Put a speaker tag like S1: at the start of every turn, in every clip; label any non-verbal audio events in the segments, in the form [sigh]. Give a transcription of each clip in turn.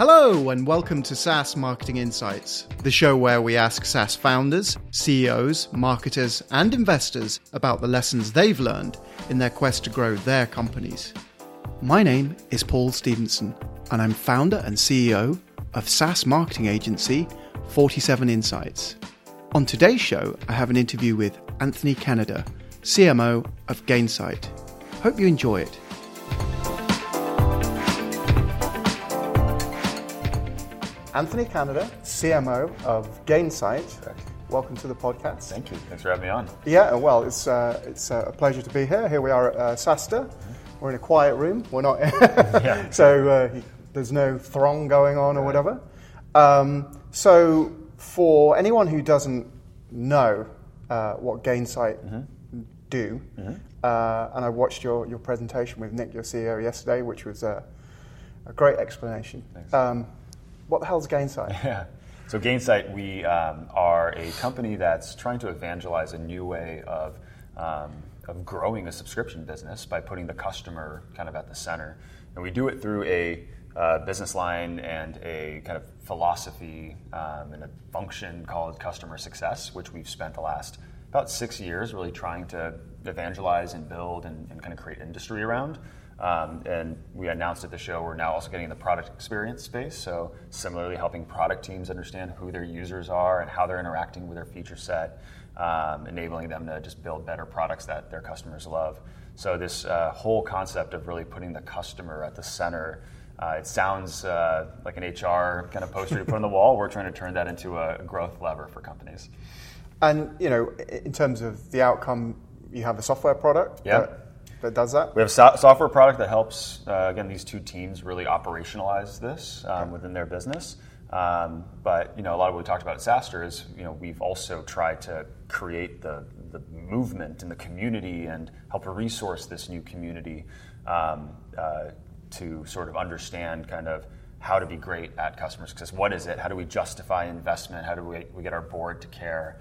S1: Hello, and welcome to SaaS Marketing Insights, the show where we ask SaaS founders, CEOs, marketers, and investors about the lessons they've learned in their quest to grow their companies. My name is Paul Stevenson, and I'm founder and CEO of SaaS marketing agency 47 Insights. On today's show, I have an interview with Anthony Kennada, CMO of Gainsight. Hope you enjoy it. Anthony Kennada, CMO of Gainsight. Welcome to the podcast.
S2: Thank you. Thanks for having me on.
S1: Yeah, well, it's uh, it's uh, a pleasure to be here. Here we are at uh, SaaStr. Mm-hmm. We're in a quiet room. We're not, [laughs] yeah. so uh, there's no throng going on or whatever. Um, so, for anyone who doesn't know uh, what Gainsight mm-hmm. do, mm-hmm. Uh, and I watched your, your presentation with Nick, your CEO, yesterday, which was a, a great explanation. Um, what the hell is Gainsight? [laughs]
S2: Yeah. So Gainsight, we um, are a company that's trying to evangelize a new way of um, of growing a subscription business by putting the customer kind of at the center, and we do it through a uh, business line and a kind of philosophy um, and a function called customer success, which we've spent the last about six years really trying to evangelize and build and, and kind of create industry around. Um, and we announced at the show we're now also getting in the product experience space. So, similarly, helping product teams understand who their users are and how they're interacting with their feature set, um, enabling them to just build better products that their customers love. So, this uh, whole concept of really putting the customer at the center. Uh, it sounds uh, like an HR kind of poster you put on the wall. We're trying to turn that into a growth lever for companies.
S1: And you know, in terms of the outcome, you have a software product.
S2: Yeah
S1: that does that?
S2: We have a so- software product that helps, uh, again, these two teams really operationalize this um, okay. within their business. Um, but you know, a lot of what we talked about at SaaStr is you know we've also tried to create the the movement and the community and help resource this new community um, uh, to sort of understand kind of how to be great at customer success. What is it? How do we justify investment? How do we, we get our board to care?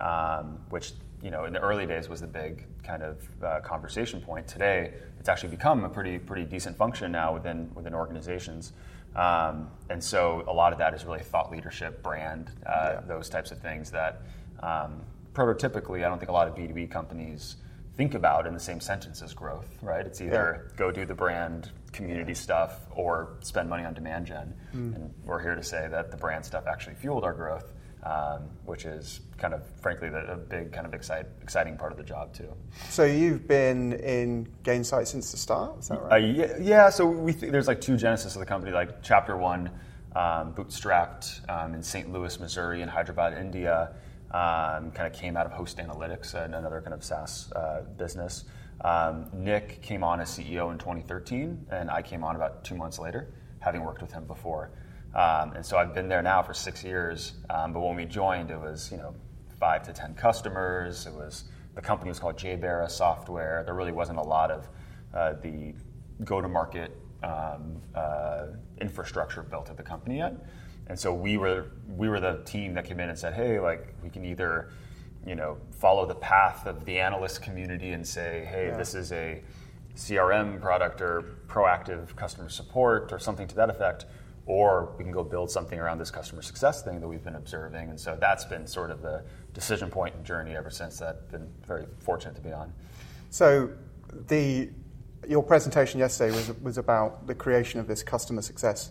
S2: Um, which you know in the early days was the big kind of uh, conversation point. Today, it's actually become a pretty pretty decent function now within within organizations. Um, and so a lot of that is really thought leadership, brand, uh, yeah. those types of things that um, prototypically I don't think a lot of B2B companies think about in the same sentence as growth, right? It's either yeah. go do the brand community stuff or spend money on demand gen. Mm. And we're here to say that the brand stuff actually fueled our growth um, which is kind of, frankly, the, a big kind of excite, exciting part of the job too.
S1: So you've been in Gainsight since the start, is that right? Uh,
S2: yeah, yeah, so we th- there's like two genesis of the company. Like chapter one, um, bootstrapped um, in St. Louis, Missouri, and Hyderabad, India. Um, kind of came out of Host Analytics, and another kind of SaaS uh, business. Um, Nick came on as CEO in 2013, and I came on about two months later, having worked with him before. Um, and so I've been there now for six years. Um, but when we joined, it was you know five to ten customers. It was the company was called JBara Software. There really wasn't a lot of uh, the go-to-market um, uh, infrastructure built at the company yet. And so we were we were the team that came in and said, hey, like we can either you know follow the path of the analyst community and say, hey, yeah. this is a CRM product or proactive customer support or something to that effect or we can go build something around this customer success thing that we've been observing. And so that's been sort of the decision point and journey ever since that. I've Been very fortunate to be on.
S1: So the your presentation yesterday was was about the creation of this customer success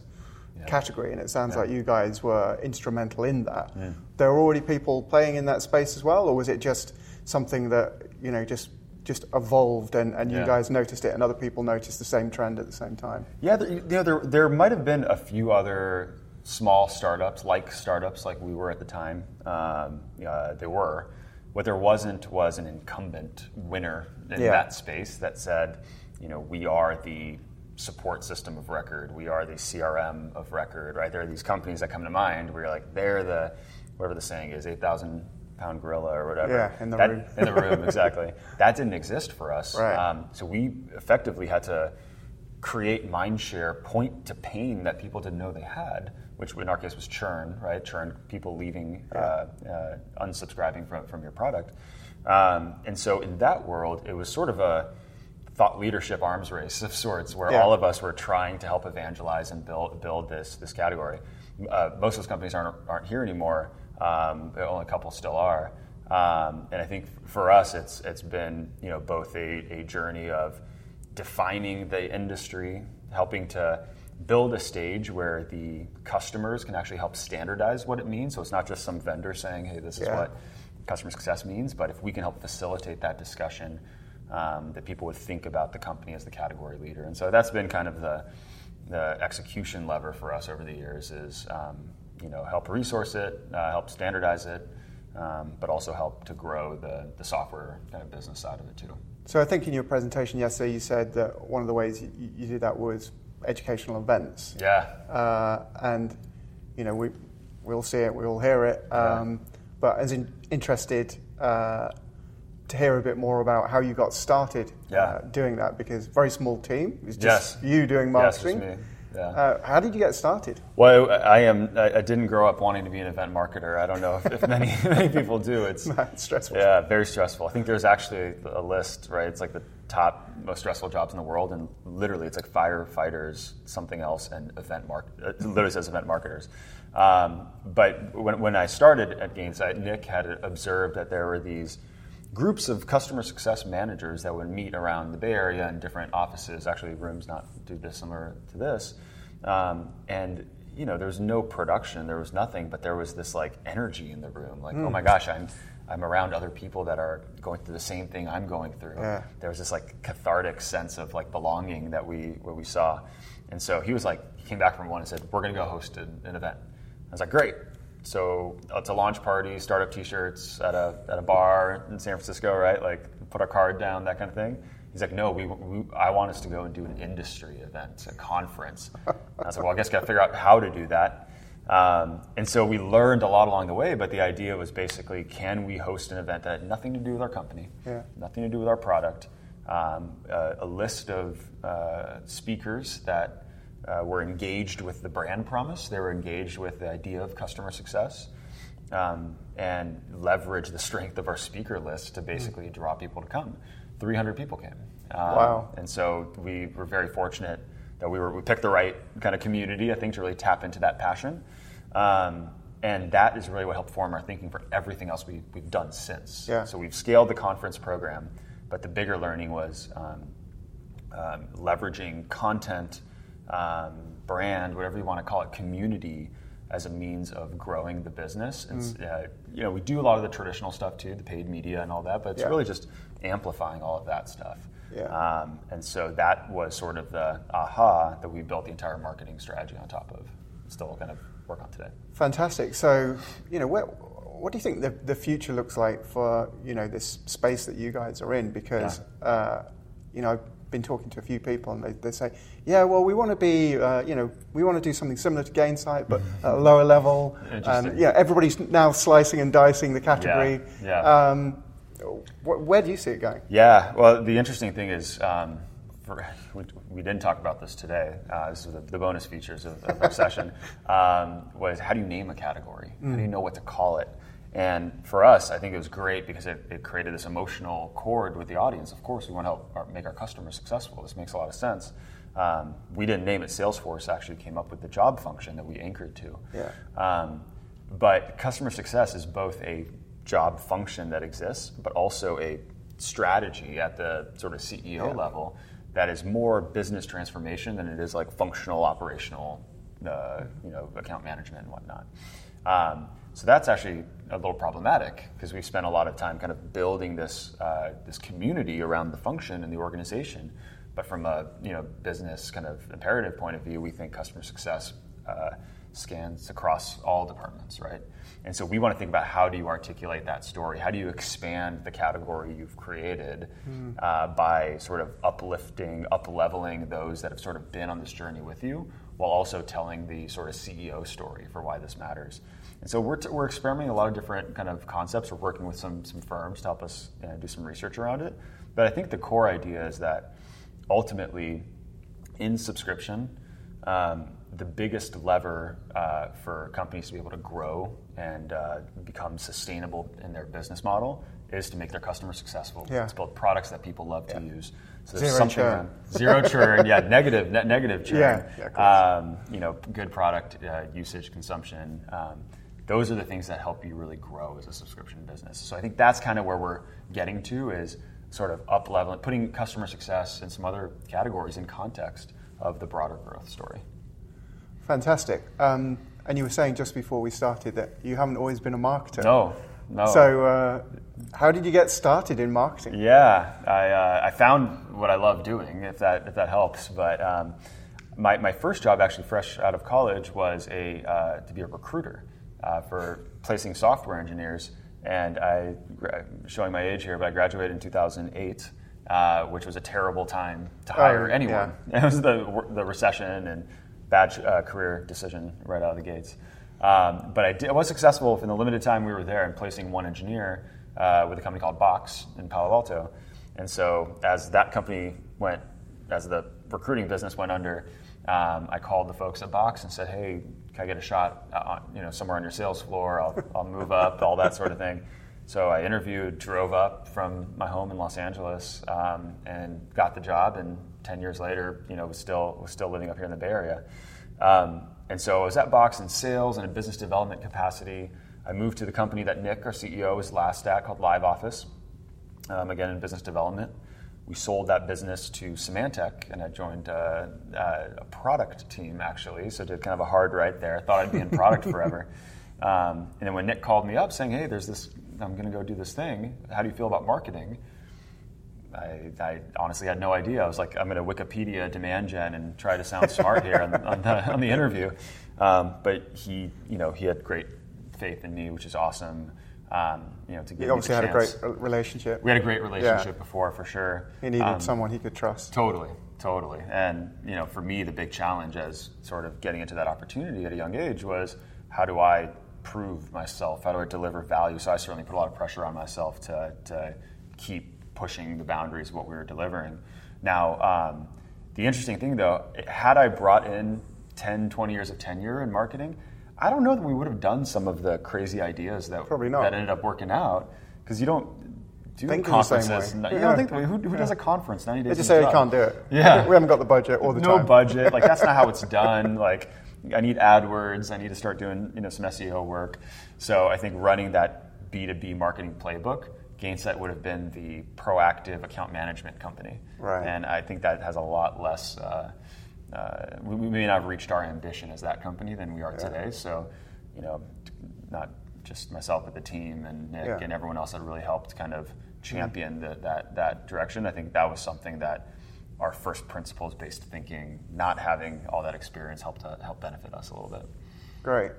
S1: yeah. category, and it sounds yeah. like you guys were instrumental in that. Yeah. There were already people playing in that space as well, or was it just something that you know just just evolved and, and you yeah. guys noticed it and other people noticed the same trend at the same time?
S2: Yeah, there, you know, there, there might have been a few other small startups, like startups like we were at the time. Um, uh, there were. What there wasn't was an incumbent winner in yeah. that space that said, you know, we are the support system of record. We are the CRM of record, right? There are these companies that come to mind where you're like, they're the, whatever the saying is, 8,000 pound gorilla or whatever.
S1: Yeah, in the
S2: that,
S1: room.
S2: in the room, [laughs] exactly. That didn't exist for us.
S1: Right. Um,
S2: so we effectively had to create mind share, point to pain that people didn't know they had, which in our case was churn, right? Churn, people leaving, yeah. uh, uh, unsubscribing from, from your product. Um, and so in that world, it was sort of a thought leadership arms race [laughs] of sorts, where
S1: Yeah.
S2: all of us were trying to help evangelize and build build this this category. Uh, most of those companies aren't aren't here anymore. Um, only a couple still are. Um, and I think for us, it's it's been you know both a, a journey of defining the industry, helping to build a stage where the customers can actually help standardize what it means. So it's not just some vendor saying, "Hey, this is
S1: Yeah.
S2: what customer success means," but if we can help facilitate that discussion, um, that people would think about the company as the category leader. And so that's been kind of the the execution lever for us over the years is um, you know help resource it, uh, help standardize it, um, but also help to grow the the software kind of business side of it too.
S1: So I think in your presentation yesterday, you said that one of the ways you, you did that was educational events.
S2: Yeah.
S1: Uh, and you know we we'll see it, we'll hear it. Um, But as in, interested uh, to hear a bit more about how you got started
S2: Yeah.
S1: uh, doing that because very small team. It's just
S2: Yes.
S1: you doing
S2: Yes,
S1: marketing.
S2: me. Yeah.
S1: Uh, how did you get started?
S2: Well, I am. I didn't grow up wanting to be an event marketer. I don't know if, if many [laughs] many people do. It's [laughs]
S1: It's stressful.
S2: yeah, very stressful. I think there's actually a list, right? It's like the top most stressful jobs in the world, and literally it's like firefighters, something else, and event mark. It literally says event marketers. Um, but when, when I started at Gainsight, Nick had observed that there were these groups of customer success managers that would meet around the Bay Area in different offices, actually rooms not too dissimilar to this. Um, and you know, there was no production, there was nothing, but there was this like energy in the room. Like, oh my gosh, I'm I'm around other people that are going through the same thing I'm going through.
S1: Yeah.
S2: There was this like cathartic sense of like belonging that we what we saw. And so he was like, he came back from one and said, "We're going to go host an, an event." I was like, "Great." So it's a launch party, startup T-shirts at a at a bar in San Francisco, right? Like put our card down, that kind of thing. He's like, "No, we, we I want us to go and do an industry event, a conference." And [laughs] I was like, "Well, I guess got to figure out how to do that." Um, and so we learned a lot along the way, but the idea was basically, can we host an event that had nothing to do with our company,
S1: Yeah.
S2: nothing to do with our product, um, uh, a list of uh, speakers that uh, were engaged with the brand promise, they were engaged with the idea of customer success, um, and leverage the strength of our speaker list to basically draw people to come. 300 people came. Um,
S1: Wow.
S2: And so we were very fortunate that we were we picked the right kind of community, I think, to really tap into that passion. Um, and that is really what helped form our thinking for everything else we, we've done since.
S1: Yeah.
S2: So we've scaled the conference program, but the bigger learning was um, um, leveraging content, um, brand, whatever you want to call it, community as a means of growing the business. And
S1: Mm.
S2: uh, you know, we do a lot of the traditional stuff too, the paid media and all that, but it's
S1: Yeah.
S2: really just amplifying all of that stuff.
S1: Yeah.
S2: Um, and so that was sort of the aha that we built the entire marketing strategy on top of. Still kind of work on today.
S1: Fantastic. So, you know, where, what do you think the, the future looks like for, you know, this space that you guys are in? Because, uh, you know, been talking to a few people and they, they say, yeah, well, we want to be, uh, you know, we want to do something similar to Gainsight, but at a lower level.
S2: Interesting.
S1: And, yeah, everybody's now slicing and dicing the category.
S2: Yeah,
S1: Um, wh- where do you see it going?
S2: Yeah, well, the interesting thing is, um, for, we, we didn't talk about this today. Uh, this is the, the bonus features of, of our session. [laughs] Um, was how do you name a category? How do you know what to call it? And for us, I think it was great because it, it created this emotional chord with the audience. Of course, we want to help our, make our customers successful. This makes a lot of sense. Um, we didn't name it. Salesforce actually came up with the job function that we anchored to.
S1: Yeah.
S2: Um, but customer success is both a job function that exists, but also a strategy at the sort of CEO level that is more business transformation than it is like functional, operational, uh, you know, account management and whatnot. Um, so that's actually a little problematic because we've spent a lot of time kind of building this uh, this community around the function and the organization. But from a you know business kind of imperative point of view, we think customer success uh, scans across all departments, right? And so we want to think about how do you articulate that story? How do you expand the category you've created uh, by sort of uplifting, up leveling those that have sort of been on this journey with you, while also telling the sort of CEO story for why this matters. And so we're, t- we're experimenting a lot of different kind of concepts. We're working with some some firms to help us you know, do some research around it. But I think the core idea is that ultimately, in subscription, um, the biggest lever uh, for companies to be able to grow and uh, become sustainable in their business model is to make their customers successful.
S1: Yeah.
S2: It's build products that people love to use. So there's
S1: Zero
S2: something
S1: churn.
S2: zero churn, yeah, [laughs] negative, net negative churn.
S1: Yeah, yeah,
S2: um, you know, good product uh, usage, consumption. Um, those are the things that help you really grow as a subscription business. So I think that's kind of where we're getting to is sort of up leveling, putting customer success and some other categories in context of the broader growth story.
S1: Fantastic. Um, and you were saying just before we started that you haven't always been a marketer.
S2: No, no.
S1: So, uh, how did you get started in marketing?
S2: Yeah, I, uh, I found what I love doing, if that if that helps. But um, my, my first job, actually fresh out of college, was a uh, to be a recruiter uh, for placing software engineers. And I, showing my age here, but I graduated in 2008, uh, which was a terrible time to hire
S1: Oh,
S2: anyone. [laughs] It was the the recession and bad uh, career decision right out of the gates. Um, but I, did, I was successful in the limited time we were there in placing one engineer uh, with a company called Box in Palo Alto. And so as that company went, as the recruiting business went under, um, I called the folks at Box and said, "Hey, can I get a shot, uh, you know, somewhere on your sales floor? I'll, I'll move up, all that sort of thing." So I interviewed, drove up from my home in Los Angeles, um, and got the job. And ten years later, you know, was still was still living up here in the Bay Area. Um, and so I was at Box in sales and a business development capacity. I moved to the company that Nick, our CEO, was last at, called LiveOffice, um, again in business development. We sold that business to Symantec, and I joined uh, uh, a product team actually. So did kind of a hard right there. Thought I'd be in product [laughs] forever. Um, and then when Nick called me up saying, "Hey, there's this, I'm going to go do this thing. How do you feel about marketing?" I, I honestly had no idea. I was like, I'm going to Wikipedia demand gen and try to sound smart here on, on, the, on the interview. Um, but he, you know, he had great faith in me, which is awesome. Um, you know, to give
S1: You obviously
S2: the
S1: had a great relationship.
S2: We had a great relationship before, for sure.
S1: He needed
S2: Um,
S1: someone he could trust.
S2: Totally, totally. And you know, for me, the big challenge as sort of getting into that opportunity at a young age was how do I prove myself? How do I deliver value? So I certainly put a lot of pressure on myself to, to keep pushing the boundaries of what we were delivering. Now, um, the interesting thing though, had I brought in 10, 20 years of tenure in marketing, I don't know that we would have done some of the crazy ideas that,
S1: Probably not.
S2: that ended up working out because you don't do
S1: Think in the same
S2: conferences. You
S1: Yeah.
S2: don't think who, who does a conference 90 days?
S1: They just say you can't do it.
S2: Yeah. [laughs]
S1: we haven't got the budget or the
S2: no
S1: time.
S2: budget. Like that's not how it's [laughs] done. Like I need AdWords. I need to start doing you know some SEO work. So I think running that B two B marketing playbook, Gainsight would have been the proactive account management company.
S1: Right.
S2: And I think that has a lot less. Uh, uh, we, we may not have reached our ambition as that company than we are today. So, you know, not just myself, but the team and Nick
S1: Yeah.
S2: and everyone else that really helped kind of champion the, that that direction. I think that was something that our first principles based thinking, not having all that experience, helped uh, help benefit us a little bit.
S1: Great.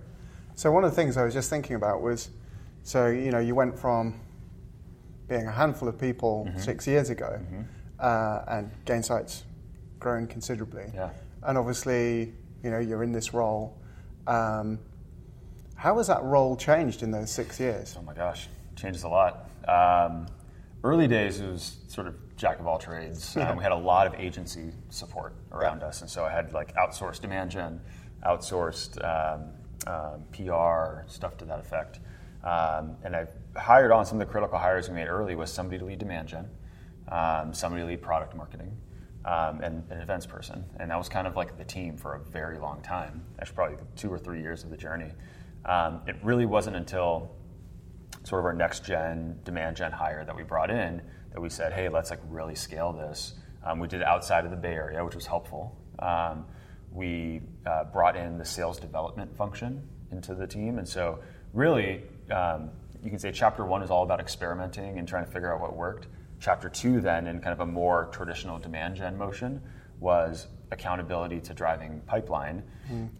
S1: So one of the things I was just thinking about was, so you know, you went from being a handful of people
S2: Mm-hmm.
S1: six years ago, uh, and Gainsight's grown considerably.
S2: Yeah.
S1: And obviously, you know, you're in this role. Um, how has that role changed in those six years?
S2: Oh my gosh, changes a lot. Um, early days, it was sort of jack of all trades. [laughs] Um, we had a lot of agency support around us, and so I had like outsourced demand gen, outsourced um, um, PR, stuff to that effect. Um, and I hired on some of the critical hires we made early was somebody to lead demand gen, um, somebody to lead product marketing, um, and an events person. And that was kind of like the team for a very long time. Actually, probably two or three years of the journey. Um, it really wasn't until sort of our next gen demand gen hire that we brought in that we said, hey, let's like really scale this. Um, we did it outside of the Bay Area, which was helpful. Um, we uh, brought in the sales development function into the team, and so really, um, you can say chapter one is all about experimenting and trying to figure out what worked. Chapter two, then, in kind of a more traditional demand gen motion, was accountability to driving pipeline.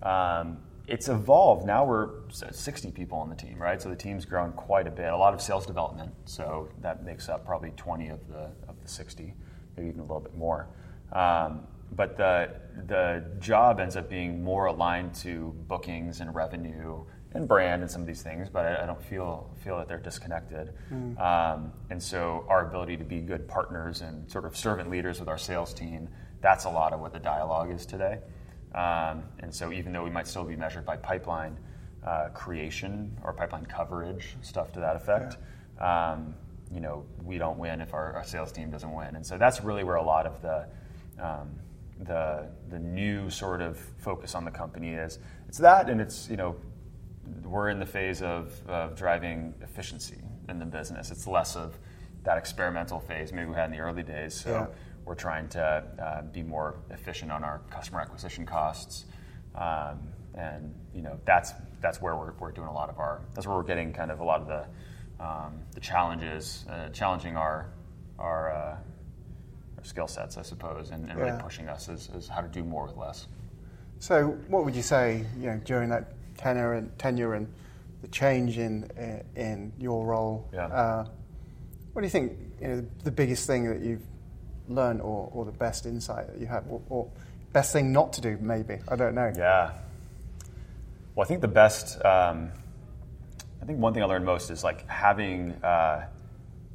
S2: Um, it's evolved. Now we're 60 people on the team, right? So the team's grown quite a bit. A lot of sales development, so that makes up probably 20 of the of the 60, maybe even a little bit more. Um, but the the job ends up being more aligned to bookings and revenue and brand and some of these things. But I, I don't feel feel that they're disconnected. Um, and so our ability to be good partners and sort of servant leaders with our sales team, that's a lot of what the dialogue is today. Um, and so, even though we might still be measured by pipeline uh, creation or pipeline coverage, stuff to that effect, um, you know, we don't win if our, our, sales team doesn't win. And so that's really where a lot of the um, the the new sort of focus on the company is. It's that, and it's you know, we're in the phase of, of driving efficiency in the business. It's less of that experimental phase maybe we had in the early days. So yeah. we're trying to uh, be more efficient on our customer acquisition costs. Um, and you know that's that's where we're, we're doing a lot of our that's where we're getting kind of a lot of the um, the challenges uh, challenging our our, uh, our skill sets I suppose and, and yeah. really pushing us as, as how to do more with less.
S1: So what would you say you know during that tenure and tenure and the change in in your role? Yeah. Uh, what do you think you know, the biggest thing that you've learned or, or the best insight that you have or, or best thing not to do maybe I don't know.
S2: Yeah. Well, I think the best. Um, I think one thing I learned most is like having, uh,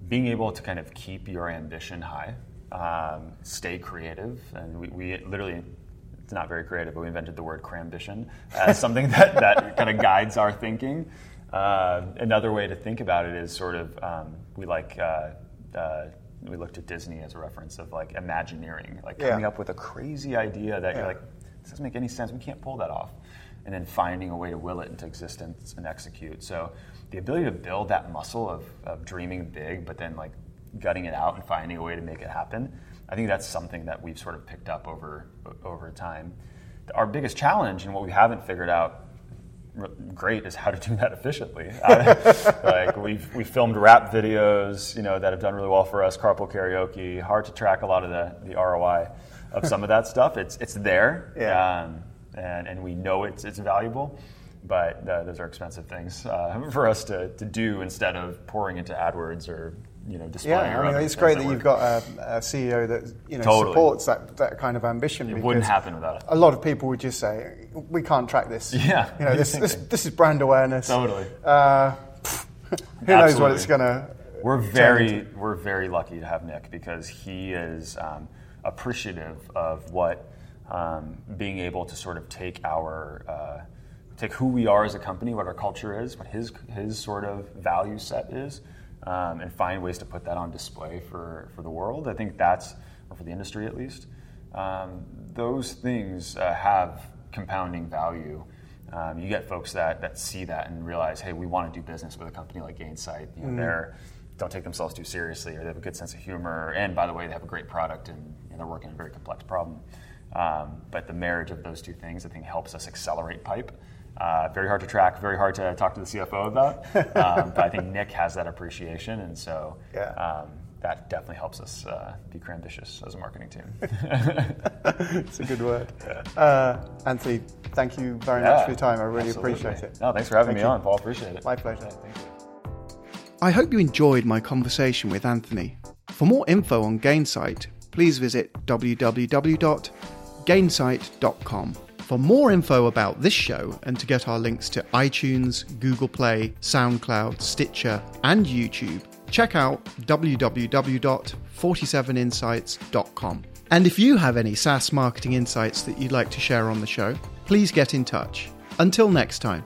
S2: being able to kind of keep your ambition high, um, stay creative, and we, we, literally. It's not very creative, but we invented the word crambition as something that, that kind of guides our thinking. Uh, another way to think about it is sort of um, we like uh, uh, we looked at Disney as a reference of like Imagineering, like coming yeah. up with a crazy idea that yeah. you're like, this doesn't make any sense. We can't pull that off and then finding a way to will it into existence and execute. So the ability to build that muscle of, of dreaming big, but then like gutting it out and finding a way to make it happen, I think that's something that we've sort of picked up over over time. Our biggest challenge and what we haven't figured out great is how to do that efficiently. [laughs] like we've we filmed rap videos, you know, that have done really well for us. Carpool karaoke, hard to track a lot of the the ROI of some of that stuff. It's it's there. Yeah. Um, and, and we know it's, it's valuable. But uh, those are expensive things uh, [laughs] for us to, to do instead of pouring into AdWords or you know display.
S1: Yeah, I mean, it's great that you've got a, a, CEO that you know totally. supports that, that kind of ambition.
S2: It wouldn't happen without it.
S1: A lot of people would just say, "We can't track this."
S2: Yeah,
S1: you know, this, [laughs] this, this is brand awareness.
S2: Totally. Uh, [laughs]
S1: who knows what it's gonna?
S2: We're very we're very lucky to have Nick because he is um, appreciative of what um, being able to sort of take our uh, take who we are as a company, what our culture is, what his his sort of value set is, um, and find ways to put that on display for for the world. I think that's or for the industry at least. Um, those things uh, have compounding value. Um, you get folks that that see that and realize, hey, we want to do business with a company like Gainsight. You know, mm. They're don't take themselves too seriously, or they have a good sense of humor, and by the way, they have a great product and, and they're working on a very complex problem. Um, but the marriage of those two things, I think, helps us accelerate pipe. Uh, very hard to track, very hard to talk to the CFO about. [laughs] Um, but I think Nick has that appreciation, and so yeah. um, that definitely helps us uh, be ambitious as a marketing team. [laughs] [laughs]
S1: it's a good word. Uh, Anthony, thank you very yeah, much for your time. I really absolutely. appreciate it.
S2: No, thanks for having thank me you. on, Paul. Appreciate it.
S1: My pleasure. thank you. I hope you enjoyed my conversation with Anthony. For more info on Gainsight, please visit www gainsight.com. For more info about this show and to get our links to iTunes, Google Play, SoundCloud, Stitcher, and YouTube, check out www.47insights.com. And if you have any SaaS marketing insights that you'd like to share on the show, please get in touch. Until next time.